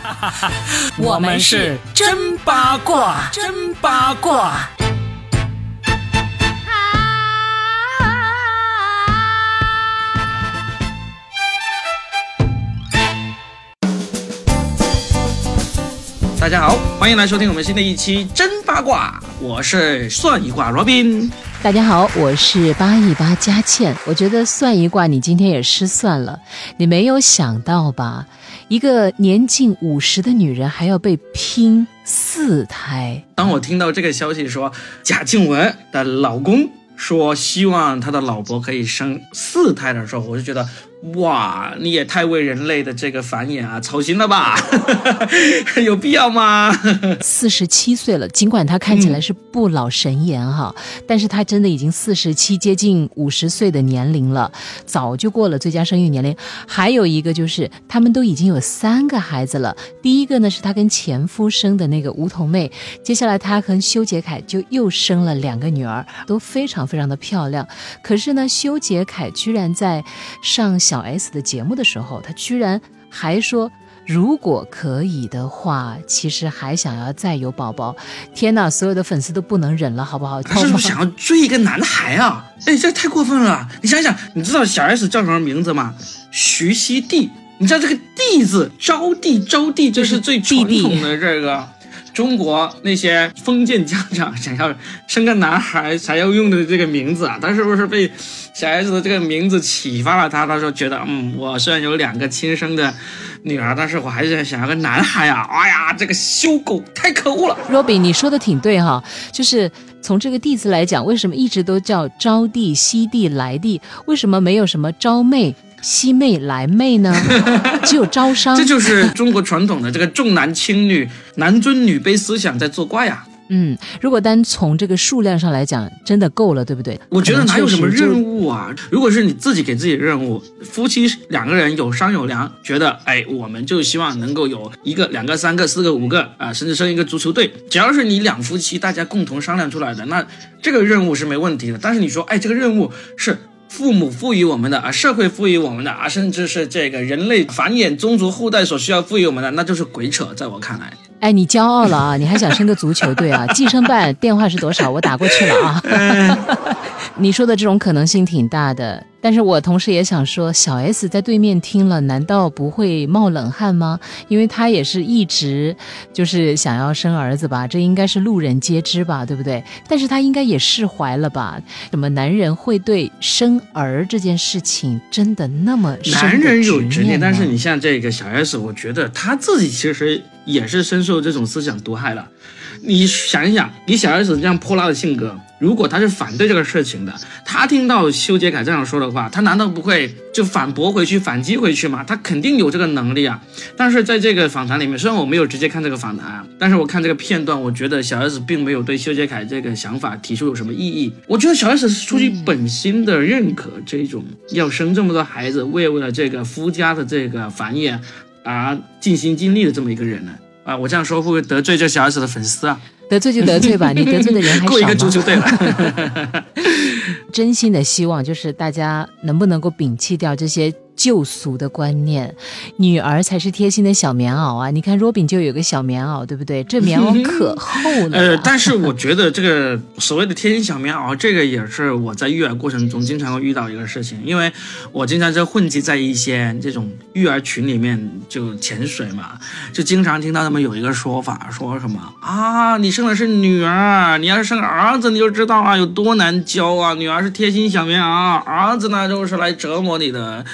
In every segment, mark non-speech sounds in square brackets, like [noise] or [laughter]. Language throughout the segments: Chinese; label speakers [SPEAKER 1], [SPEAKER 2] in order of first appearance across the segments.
[SPEAKER 1] [laughs] 我们是真八卦，真八卦。
[SPEAKER 2] 大家好，欢迎来收听我们新的一期真八卦，我是算一卦罗宾。
[SPEAKER 3] 大家好，我是八一八佳倩。我觉得算一卦，你今天也失算了，你没有想到吧？一个年近五十的女人还要被拼四胎。
[SPEAKER 2] 当我听到这个消息说贾静雯的老公说希望他的老婆可以生四胎的时候，我就觉得。哇，你也太为人类的这个繁衍啊操心了吧？[laughs] 有必要吗？
[SPEAKER 3] 四十七岁了，尽管他看起来是不老神颜哈，但是他真的已经四十七，接近五十岁的年龄了，早就过了最佳生育年龄。还有一个就是，他们都已经有三个孩子了。第一个呢是他跟前夫生的那个梧桐妹，接下来他和修杰楷就又生了两个女儿，都非常非常的漂亮。可是呢，修杰楷居然在上。小 S 的节目的时候，他居然还说，如果可以的话，其实还想要再有宝宝。天哪，所有的粉丝都不能忍了，好不好？
[SPEAKER 2] 他是不是想要追一个男孩啊？哎，这太过分了！你想想，你知道小 S 叫什么名字吗？徐熙娣。你知道这个“娣”字，招娣，招娣，这是最传统的这个。中国那些封建家长想要生个男孩才要用的这个名字啊，他是不是被小 S 的这个名字启发了他？他说觉得，嗯，我虽然有两个亲生的女儿，但是我还是想要个男孩啊！哎呀，这个修狗太可恶了。
[SPEAKER 3] Robin，你说的挺对哈，就是从这个地字来讲，为什么一直都叫招娣、西娣、来娣？为什么没有什么招妹？西妹来妹呢？[laughs] 只有招商，
[SPEAKER 2] 这就是中国传统的这个重男轻女、男尊女卑思想在作怪呀。
[SPEAKER 3] 嗯，如果单从这个数量上来讲，真的够了，对不对？
[SPEAKER 2] 我觉得哪有什么任务啊？如果是你自己给自己任务，夫妻两个人有商有量，觉得哎，我们就希望能够有一个、两个、三个、四个、五个啊，甚至生一个足球队，只要是你两夫妻大家共同商量出来的，那这个任务是没问题的。但是你说，哎，这个任务是。父母赋予我们的啊，社会赋予我们的啊，甚至是这个人类繁衍宗族后代所需要赋予我们的，那就是鬼扯，在我看来。
[SPEAKER 3] 哎，你骄傲了啊！你还想升个足球队啊？计生办电话是多少？我打过去了啊。你说的这种可能性挺大的，但是我同时也想说，小 S 在对面听了，难道不会冒冷汗吗？因为她也是一直就是想要生儿子吧，这应该是路人皆知吧，对不对？但是她应该也释怀了吧？什么男人会对生儿这件事情真的那么
[SPEAKER 2] 男人有执念？但是你像这个小 S，我觉得他自己其实也是深受这种思想毒害了。你想一想，你小儿子这样泼辣的性格，如果他是反对这个事情的，他听到修杰楷这样说的话，他难道不会就反驳回去、反击回去吗？他肯定有这个能力啊。但是在这个访谈里面，虽然我没有直接看这个访谈啊，但是我看这个片段，我觉得小儿子并没有对修杰楷这个想法提出有什么异议。我觉得小儿子是出于本心的认可这种要生这么多孩子，为了这个夫家的这个繁衍而尽心尽力的这么一个人呢。我这样说会不会得罪这小 S 的粉丝啊？
[SPEAKER 3] 得罪就得罪吧，你得罪的人还少吗？[laughs]
[SPEAKER 2] 过一个足球队了。[laughs]
[SPEAKER 3] 真心的希望就是大家能不能够摒弃掉这些。旧俗的观念，女儿才是贴心的小棉袄啊！你看若饼就有个小棉袄，对不对？这棉袄可厚了。
[SPEAKER 2] 呃，[laughs] 但是我觉得这个所谓的贴心小棉袄，这个也是我在育儿过程中经常会遇到一个事情，因为我经常在混迹在一些这种育儿群里面就潜水嘛，就经常听到他们有一个说法，说什么啊，你生的是女儿，你要是生儿子，你就知道啊有多难教啊，女儿是贴心小棉袄，儿子呢就是来折磨你的。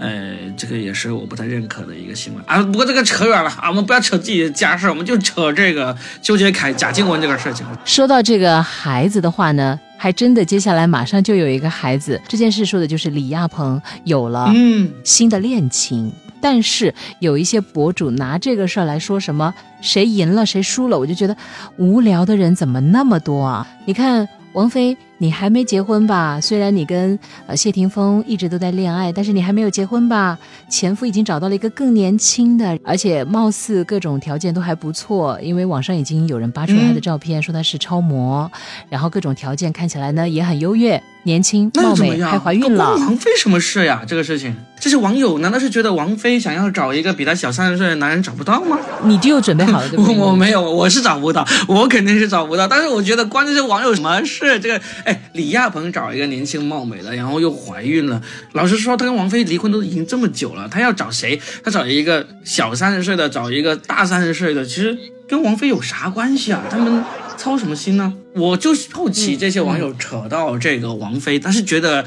[SPEAKER 2] 呃，这个也是我不太认可的一个新闻啊。不过这个扯远了啊，我们不要扯自己的家事，我们就扯这个修杰凯、贾静雯这个事情。
[SPEAKER 3] 说到这个孩子的话呢，还真的接下来马上就有一个孩子。这件事说的就是李亚鹏有了嗯新的恋情，但是有一些博主拿这个事儿来说什么谁赢了谁输了，我就觉得无聊的人怎么那么多啊？你看王菲。你还没结婚吧？虽然你跟呃谢霆锋一直都在恋爱，但是你还没有结婚吧？前夫已经找到了一个更年轻的，而且貌似各种条件都还不错，因为网上已经有人扒出来他的照片，说他是超模，然后各种条件看起来呢也很优越。年轻貌美还怀孕了，
[SPEAKER 2] 王菲什么事呀？这个事情，这些网友难道是觉得王菲想要找一个比她小三十岁的男人找不到吗？
[SPEAKER 3] 你就准备好了？[laughs] 我
[SPEAKER 2] 我没有，我是找不到，我肯定是找不到。但是我觉得关这些网友什么事？这个，哎，李亚鹏找一个年轻貌美的，然后又怀孕了。老实说，他跟王菲离婚都已经这么久了，他要找谁？他找一个小三十岁的，找一个大三十岁的，其实跟王菲有啥关系啊？他们。操什么心呢？我就好奇这些网友扯到这个王菲，他是觉得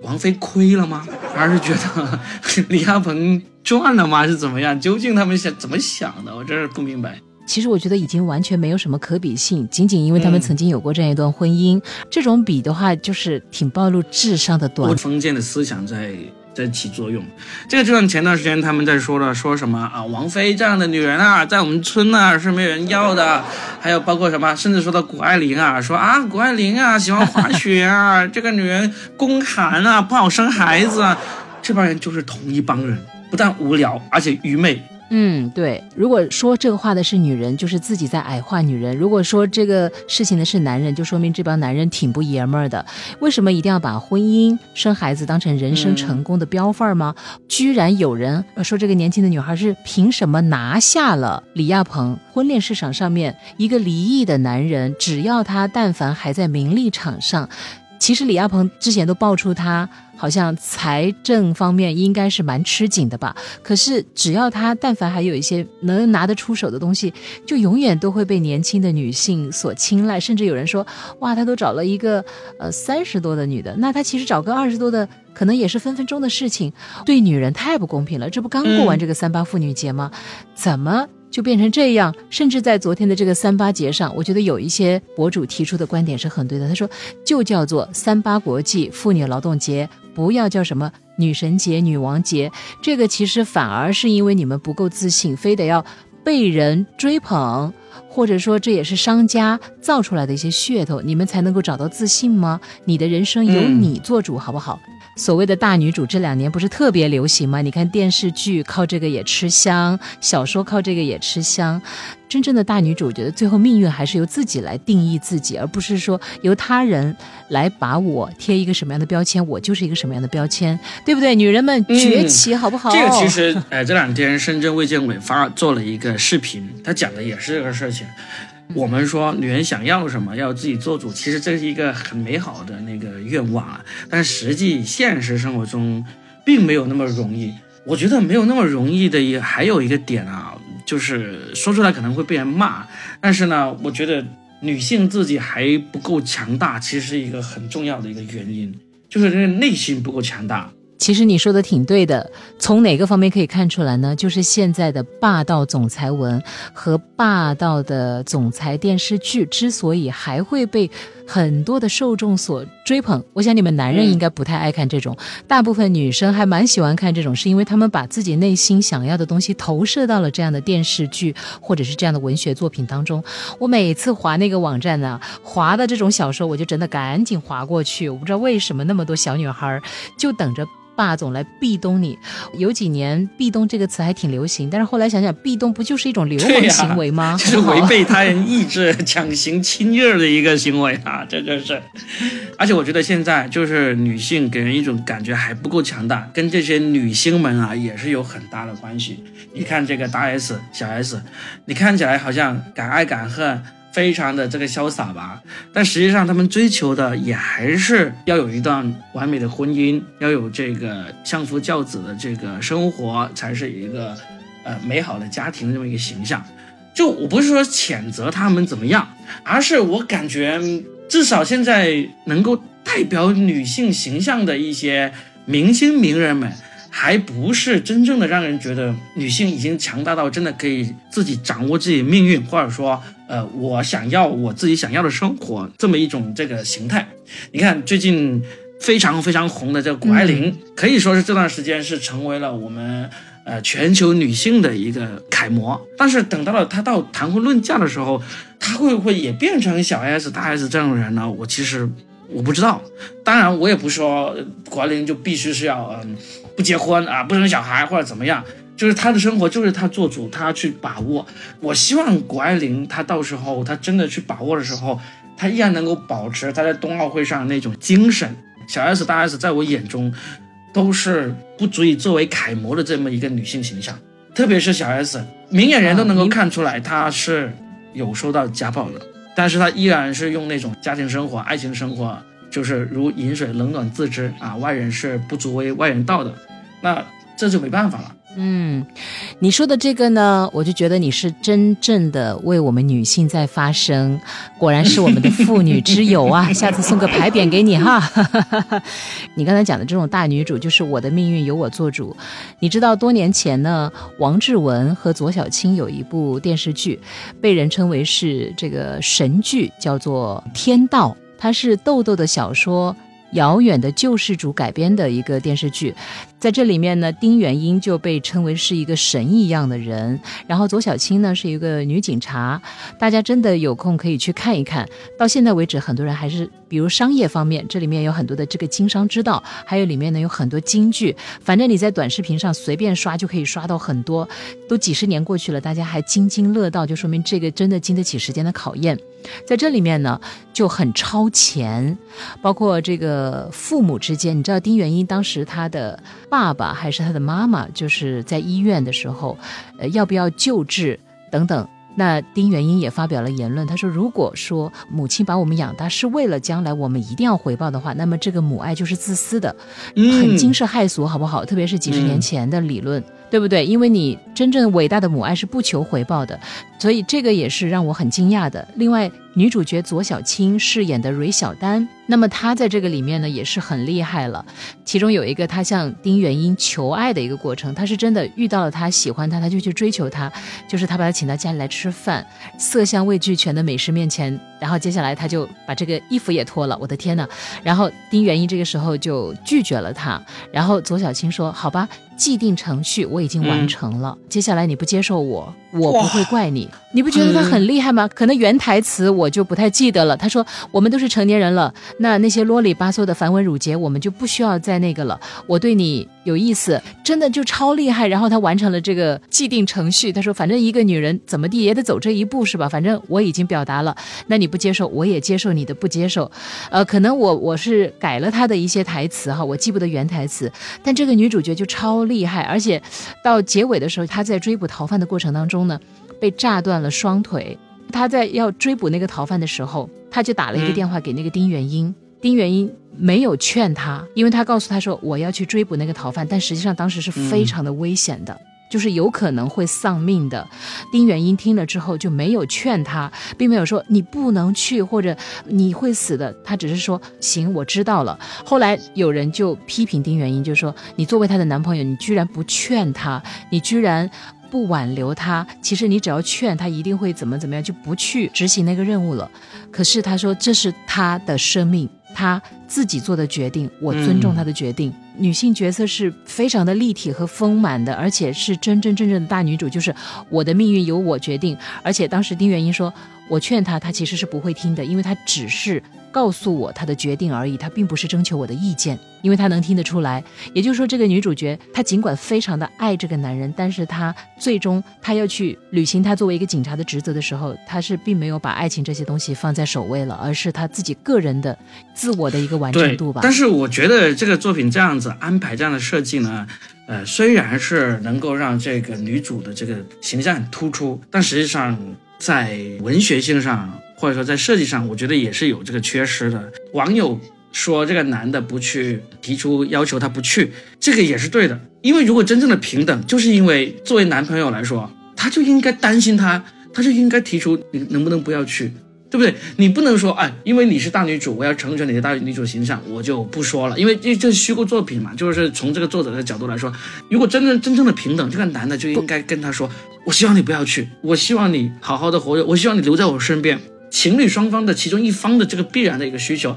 [SPEAKER 2] 王菲亏了吗？还是觉得李亚鹏赚了吗？是怎么样？究竟他们想怎么想的？我真是不明白。
[SPEAKER 3] 其实我觉得已经完全没有什么可比性，仅仅因为他们曾经有过这样一段婚姻，这种比的话，就是挺暴露智商的短。
[SPEAKER 2] 封建的思想在。在起作用，这个就像前段时间他们在说的，说什么啊，王菲这样的女人啊，在我们村呢是没人要的，还有包括什么，甚至说到谷爱凌啊，说啊，谷爱凌啊喜欢滑雪啊，[laughs] 这个女人宫寒啊，不好生孩子啊，这帮人就是同一帮人，不但无聊，而且愚昧。
[SPEAKER 3] 嗯，对。如果说这个话的是女人，就是自己在矮化女人；如果说这个事情的是男人，就说明这帮男人挺不爷们儿的。为什么一定要把婚姻、生孩子当成人生成功的标范儿吗？居然有人说这个年轻的女孩是凭什么拿下了李亚鹏？婚恋市场上面一个离异的男人，只要他但凡还在名利场上。其实李亚鹏之前都爆出他好像财政方面应该是蛮吃紧的吧，可是只要他但凡还有一些能拿得出手的东西，就永远都会被年轻的女性所青睐，甚至有人说，哇，他都找了一个呃三十多的女的，那他其实找个二十多的可能也是分分钟的事情，对女人太不公平了，这不刚过完这个三八妇女节吗？怎么？就变成这样，甚至在昨天的这个三八节上，我觉得有一些博主提出的观点是很对的。他说，就叫做三八国际妇女劳动节，不要叫什么女神节、女王节。这个其实反而是因为你们不够自信，非得要被人追捧，或者说这也是商家造出来的一些噱头，你们才能够找到自信吗？你的人生由你做主，好不好？所谓的大女主这两年不是特别流行吗？你看电视剧靠这个也吃香，小说靠这个也吃香。真正的大女主，觉得最后命运还是由自己来定义自己，而不是说由他人来把我贴一个什么样的标签，我就是一个什么样的标签，对不对？女人们崛起，好不好？
[SPEAKER 2] 这个其实，哎，这两天深圳卫健委发做了一个视频，他讲的也是这个事情。我们说女人想要什么，要自己做主，其实这是一个很美好的那个愿望啊。但实际现实生活中，并没有那么容易。我觉得没有那么容易的也还有一个点啊，就是说出来可能会被人骂，但是呢，我觉得女性自己还不够强大，其实是一个很重要的一个原因，就是这个内心不够强大。
[SPEAKER 3] 其实你说的挺对的，从哪个方面可以看出来呢？就是现在的霸道总裁文和霸道的总裁电视剧之所以还会被很多的受众所追捧，我想你们男人应该不太爱看这种，大部分女生还蛮喜欢看这种，是因为他们把自己内心想要的东西投射到了这样的电视剧或者是这样的文学作品当中。我每次划那个网站呢，划的这种小说，我就真的赶紧划过去。我不知道为什么那么多小女孩就等着。霸总来壁咚你，有几年“壁咚”这个词还挺流行，但是后来想想，壁咚不就是一种流氓行为吗？[laughs]
[SPEAKER 2] 这是违背他人意志、强行亲热的一个行为啊！这就是。而且我觉得现在就是女性给人一种感觉还不够强大，跟这些女星们啊也是有很大的关系。你看这个大 S、小 S，你看起来好像敢爱敢恨。非常的这个潇洒吧，但实际上他们追求的也还是要有一段完美的婚姻，要有这个相夫教子的这个生活，才是一个呃美好的家庭的这么一个形象。就我不是说谴责他们怎么样，而是我感觉至少现在能够代表女性形象的一些明星名人们。还不是真正的让人觉得女性已经强大到真的可以自己掌握自己命运，或者说，呃，我想要我自己想要的生活这么一种这个形态。你看最近非常非常红的这个谷爱凌，可以说是这段时间是成为了我们呃全球女性的一个楷模。但是等到了她到谈婚论嫁的时候，她会不会也变成小 S、大 S 这样的人呢？我其实我不知道。当然，我也不说谷爱凌就必须是要嗯不结婚啊，不生小孩或者怎么样。就是她的生活就是她做主，她去把握。我希望谷爱凌她到时候她真的去把握的时候，她依然能够保持她在冬奥会上那种精神。小 S 大 S 在我眼中都是不足以作为楷模的这么一个女性形象，特别是小 S，明眼人都能够看出来她是有受到家暴的，但是她依然是用那种家庭生活、爱情生活，就是如饮水冷暖自知啊，外人是不足为外人道的，那这就没办法了。
[SPEAKER 3] 嗯，你说的这个呢，我就觉得你是真正的为我们女性在发声，[laughs] 果然是我们的妇女之友啊！[laughs] 下次送个牌匾给你哈。[laughs] 你刚才讲的这种大女主，就是我的命运由我做主。你知道多年前呢，王志文和左小青有一部电视剧，被人称为是这个神剧，叫做《天道》，它是豆豆的小说。遥远的救世主改编的一个电视剧，在这里面呢，丁元英就被称为是一个神一样的人，然后左小青呢是一个女警察，大家真的有空可以去看一看。到现在为止，很多人还是比如商业方面，这里面有很多的这个经商之道，还有里面呢有很多金句，反正你在短视频上随便刷就可以刷到很多。都几十年过去了，大家还津津乐道，就说明这个真的经得起时间的考验。在这里面呢就很超前，包括这个父母之间，你知道丁元英当时他的爸爸还是他的妈妈，就是在医院的时候，呃，要不要救治等等。那丁元英也发表了言论，他说：“如果说母亲把我们养大是为了将来我们一定要回报的话，那么这个母爱就是自私的，很惊世骇俗，好不好？特别是几十年前的理论，对不对？因为你真正伟大的母爱是不求回报的，所以这个也是让我很惊讶的。另外。”女主角左小青饰演的芮小丹，那么她在这个里面呢也是很厉害了。其中有一个她向丁元英求爱的一个过程，她是真的遇到了他喜欢他，他就去追求他，就是他把她请到家里来吃饭，色香味俱全的美食面前，然后接下来他就把这个衣服也脱了，我的天呐！然后丁元英这个时候就拒绝了他，然后左小青说：“好吧。”既定程序我已经完成了，接下来你不接受我，我不会怪你。你不觉得他很厉害吗？可能原台词我就不太记得了。他说：“我们都是成年人了，那那些啰里吧嗦的繁文缛节，我们就不需要再那个了。我对你有意思，真的就超厉害。”然后他完成了这个既定程序。他说：“反正一个女人怎么地也得走这一步是吧？反正我已经表达了，那你不接受，我也接受你的不接受。呃，可能我我是改了他的一些台词哈，我记不得原台词，但这个女主角就超。”厉害，而且到结尾的时候，她在追捕逃犯的过程当中呢，被炸断了双腿。她在要追捕那个逃犯的时候，她就打了一个电话给那个丁元英。丁元英没有劝他，因为他告诉他说我要去追捕那个逃犯，但实际上当时是非常的危险的。就是有可能会丧命的。丁元英听了之后就没有劝他，并没有说你不能去或者你会死的，他只是说行，我知道了。后来有人就批评丁元英，就说你作为他的男朋友，你居然不劝他，你居然不挽留他。其实你只要劝他，一定会怎么怎么样，就不去执行那个任务了。可是他说这是他的生命。她自己做的决定，我尊重她的决定。女性角色是非常的立体和丰满的，而且是真真正正的大女主，就是我的命运由我决定。而且当时丁元英说，我劝她，她其实是不会听的，因为她只是。告诉我她的决定而已，她并不是征求我的意见，因为她能听得出来。也就是说，这个女主角她尽管非常的爱这个男人，但是她最终她要去履行她作为一个警察的职责的时候，她是并没有把爱情这些东西放在首位了，而是她自己个人的自我的一个完成度吧。
[SPEAKER 2] 但是我觉得这个作品这样子安排这样的设计呢，呃，虽然是能够让这个女主的这个形象很突出，但实际上在文学性上。或者说在设计上，我觉得也是有这个缺失的。网友说这个男的不去提出要求，他不去，这个也是对的。因为如果真正的平等，就是因为作为男朋友来说，他就应该担心他，他就应该提出你能不能不要去，对不对？你不能说哎，因为你是大女主，我要成全你的大女主形象，我就不说了。因为这这是虚构作品嘛，就是从这个作者的角度来说，如果真正真正的平等，这个男的就应该跟他说，我希望你不要去，我希望你好好的活着，我希望你留在我身边。情侣双方的其中一方的这个必然的一个需求，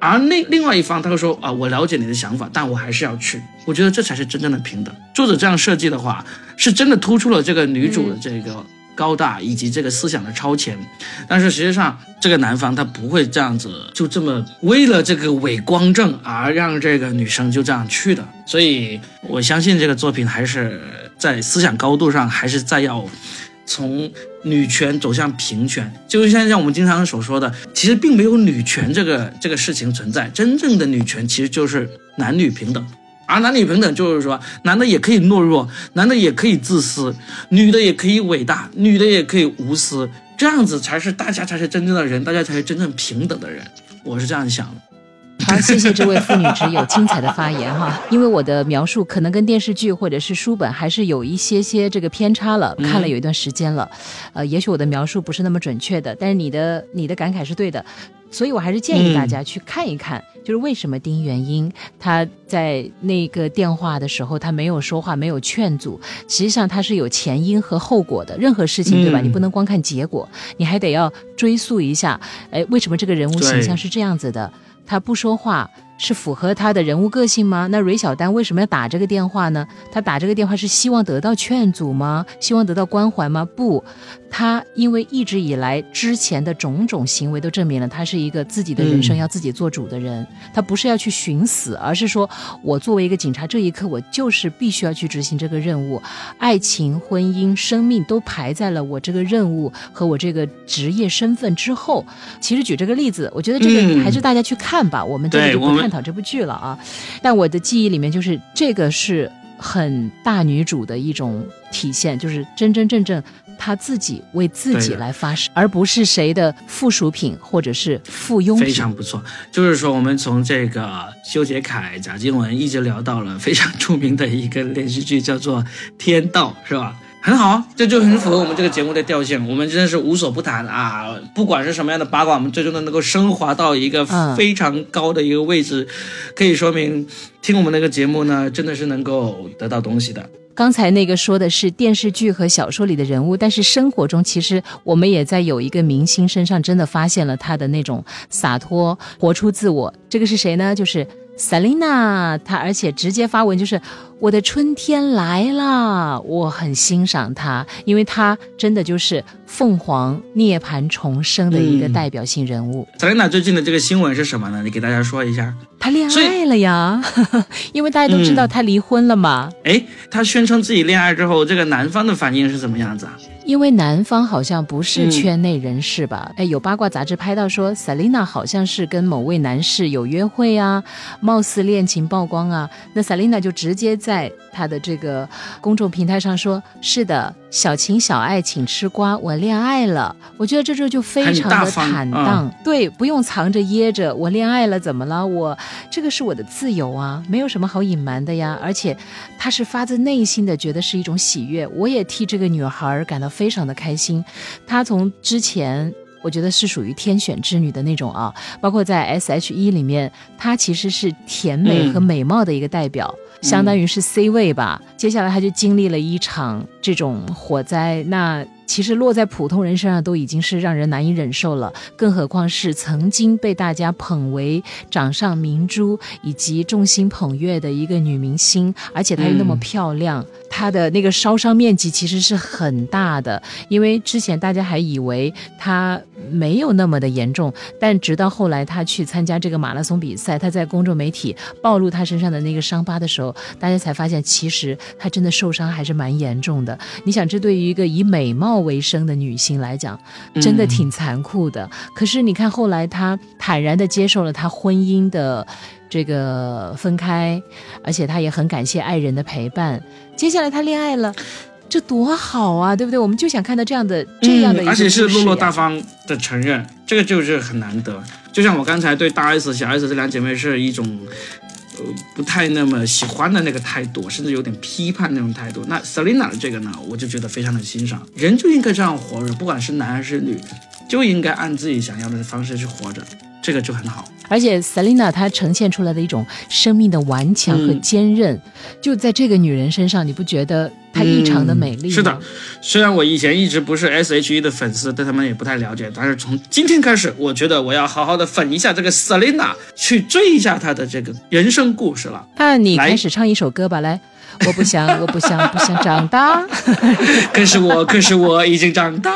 [SPEAKER 2] 而那另外一方他会说啊，我了解你的想法，但我还是要去。我觉得这才是真正的平等。作者这样设计的话，是真的突出了这个女主的这个高大以及这个思想的超前。但是实际上，这个男方他不会这样子，就这么为了这个伪光正而让这个女生就这样去的。所以我相信这个作品还是在思想高度上还是在要。从女权走向平权，就是像像我们经常所说的，其实并没有女权这个这个事情存在。真正的女权其实就是男女平等，而男女平等就是说，男的也可以懦弱，男的也可以自私，女的也可以伟大，女的也可以无私，这样子才是大家才是真正的人，大家才是真正平等的人。我是这样想的。
[SPEAKER 3] 好，谢谢这位妇女之友精彩的发言哈。因为我的描述可能跟电视剧或者是书本还是有一些些这个偏差了，看了有一段时间了，呃，也许我的描述不是那么准确的，但是你的你的感慨是对的，所以我还是建议大家去看一看，就是为什么丁元英他在那个电话的时候他没有说话，没有劝阻，实际上他是有前因和后果的。任何事情对吧？你不能光看结果，你还得要追溯一下，哎，为什么这个人物形象是这样子的？他不说话。是符合他的人物个性吗？那芮小丹为什么要打这个电话呢？他打这个电话是希望得到劝阻吗？希望得到关怀吗？不，他因为一直以来之前的种种行为都证明了他是一个自己的人生要自己做主的人。他不是要去寻死，而是说我作为一个警察，这一刻我就是必须要去执行这个任务。爱情、婚姻、生命都排在了我这个任务和我这个职业身份之后。其实举这个例子，我觉得这个还是大家去看吧。我们这里就不看。讨这部剧了啊，但我的记忆里面就是这个是很大女主的一种体现，就是真真正正她自己为自己来发声，而不是谁的附属品或者是附庸。
[SPEAKER 2] 非常不错，就是说我们从这个修杰楷、贾静雯一直聊到了非常著名的一个连续剧，叫做《天道》，是吧？很好，这就很符合我们这个节目的调性。我们真的是无所不谈啊，不管是什么样的八卦，我们最终都能够升华到一个非常高的一个位置，可以说明听我们那个节目呢，真的是能够得到东西的。
[SPEAKER 3] 刚才那个说的是电视剧和小说里的人物，但是生活中其实我们也在有一个明星身上真的发现了他的那种洒脱，活出自我。这个是谁呢？就是。Selina，她而且直接发文就是我的春天来了，我很欣赏她，因为她真的就是凤凰涅槃重生的一个代表性人物。
[SPEAKER 2] Selina 最近的这个新闻是什么呢？你给大家说一下。
[SPEAKER 3] 她恋爱了呀，[laughs] 因为大家都知道他离婚了嘛。
[SPEAKER 2] 哎，他宣称自己恋爱之后，这个男方的反应是怎么样子啊？
[SPEAKER 3] 因为男方好像不是圈内人士吧？哎，有八卦杂志拍到说，Selina 好像是跟某位男士有约会啊，貌似恋情曝光啊。那 Selina 就直接在她的这个公众平台上说：“是的，小情小爱请吃瓜，我恋爱了。”我觉得这时候就非常的坦荡，对，不用藏着掖着，我恋爱了怎么了？我这个是我的自由啊，没有什么好隐瞒的呀。而且他是发自内心的觉得是一种喜悦，我也替这个女孩感到。非常的开心，她从之前我觉得是属于天选之女的那种啊，包括在 S H E 里面，她其实是甜美和美貌的一个代表，相当于是 C 位吧。接下来她就经历了一场这种火灾，那。其实落在普通人身上都已经是让人难以忍受了，更何况是曾经被大家捧为掌上明珠以及众星捧月的一个女明星，而且她又那么漂亮，她的那个烧伤面积其实是很大的。因为之前大家还以为她没有那么的严重，但直到后来她去参加这个马拉松比赛，她在公众媒体暴露她身上的那个伤疤的时候，大家才发现其实她真的受伤还是蛮严重的。你想，这对于一个以美貌为生的女性来讲，真的挺残酷的。可是你看，后来她坦然地接受了她婚姻的这个分开，而且他也很感谢爱人的陪伴。接下来他恋爱了，这多好啊，对不对？我们就想看到这样的这样的，
[SPEAKER 2] 而且是落落大方的承认，这个就是很难得。就像我刚才对大 S、小 S 这两姐妹是一种。不太那么喜欢的那个态度，甚至有点批判那种态度。那 Selina 的这个呢，我就觉得非常的欣赏。人就应该这样活着，不管是男还是女，就应该按自己想要的方式去活着，这个就很好。
[SPEAKER 3] 而且 Selina 她呈现出来的一种生命的顽强和坚韧，就在这个女人身上，你不觉得她异常的美丽？
[SPEAKER 2] 是的，虽然我以前一直不是 S.H.E 的粉丝，对他们也不太了解，但是从今天开始，我觉得我要好好的粉一下这个 Selina，去追一下她的这个人生故事了。
[SPEAKER 3] 那你开始唱一首歌吧，来。我不想，我不想，不想长大。[laughs]
[SPEAKER 2] 可是我，可是我已经长大，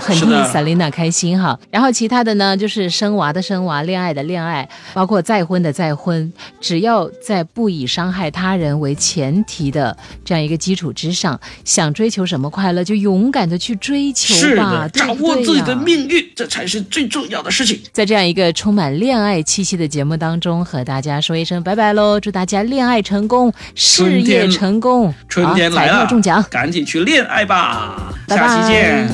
[SPEAKER 3] 很替萨琳娜开心哈。然后其他的呢，就是生娃的生娃，恋爱的恋爱，包括再婚的再婚，只要在不以伤害他人为前提的这样一个基础之上，想追求什么快乐，就勇敢的去追求吧。
[SPEAKER 2] 掌握自己的命运，这才是最重要的事情。
[SPEAKER 3] 在这样一个充满恋爱气息的节目当中，和大家说一声拜拜喽！祝大家恋爱成功，事业成功，
[SPEAKER 2] 春天来了，
[SPEAKER 3] 中奖，
[SPEAKER 2] 赶紧去恋爱吧！
[SPEAKER 3] 下
[SPEAKER 2] 期见。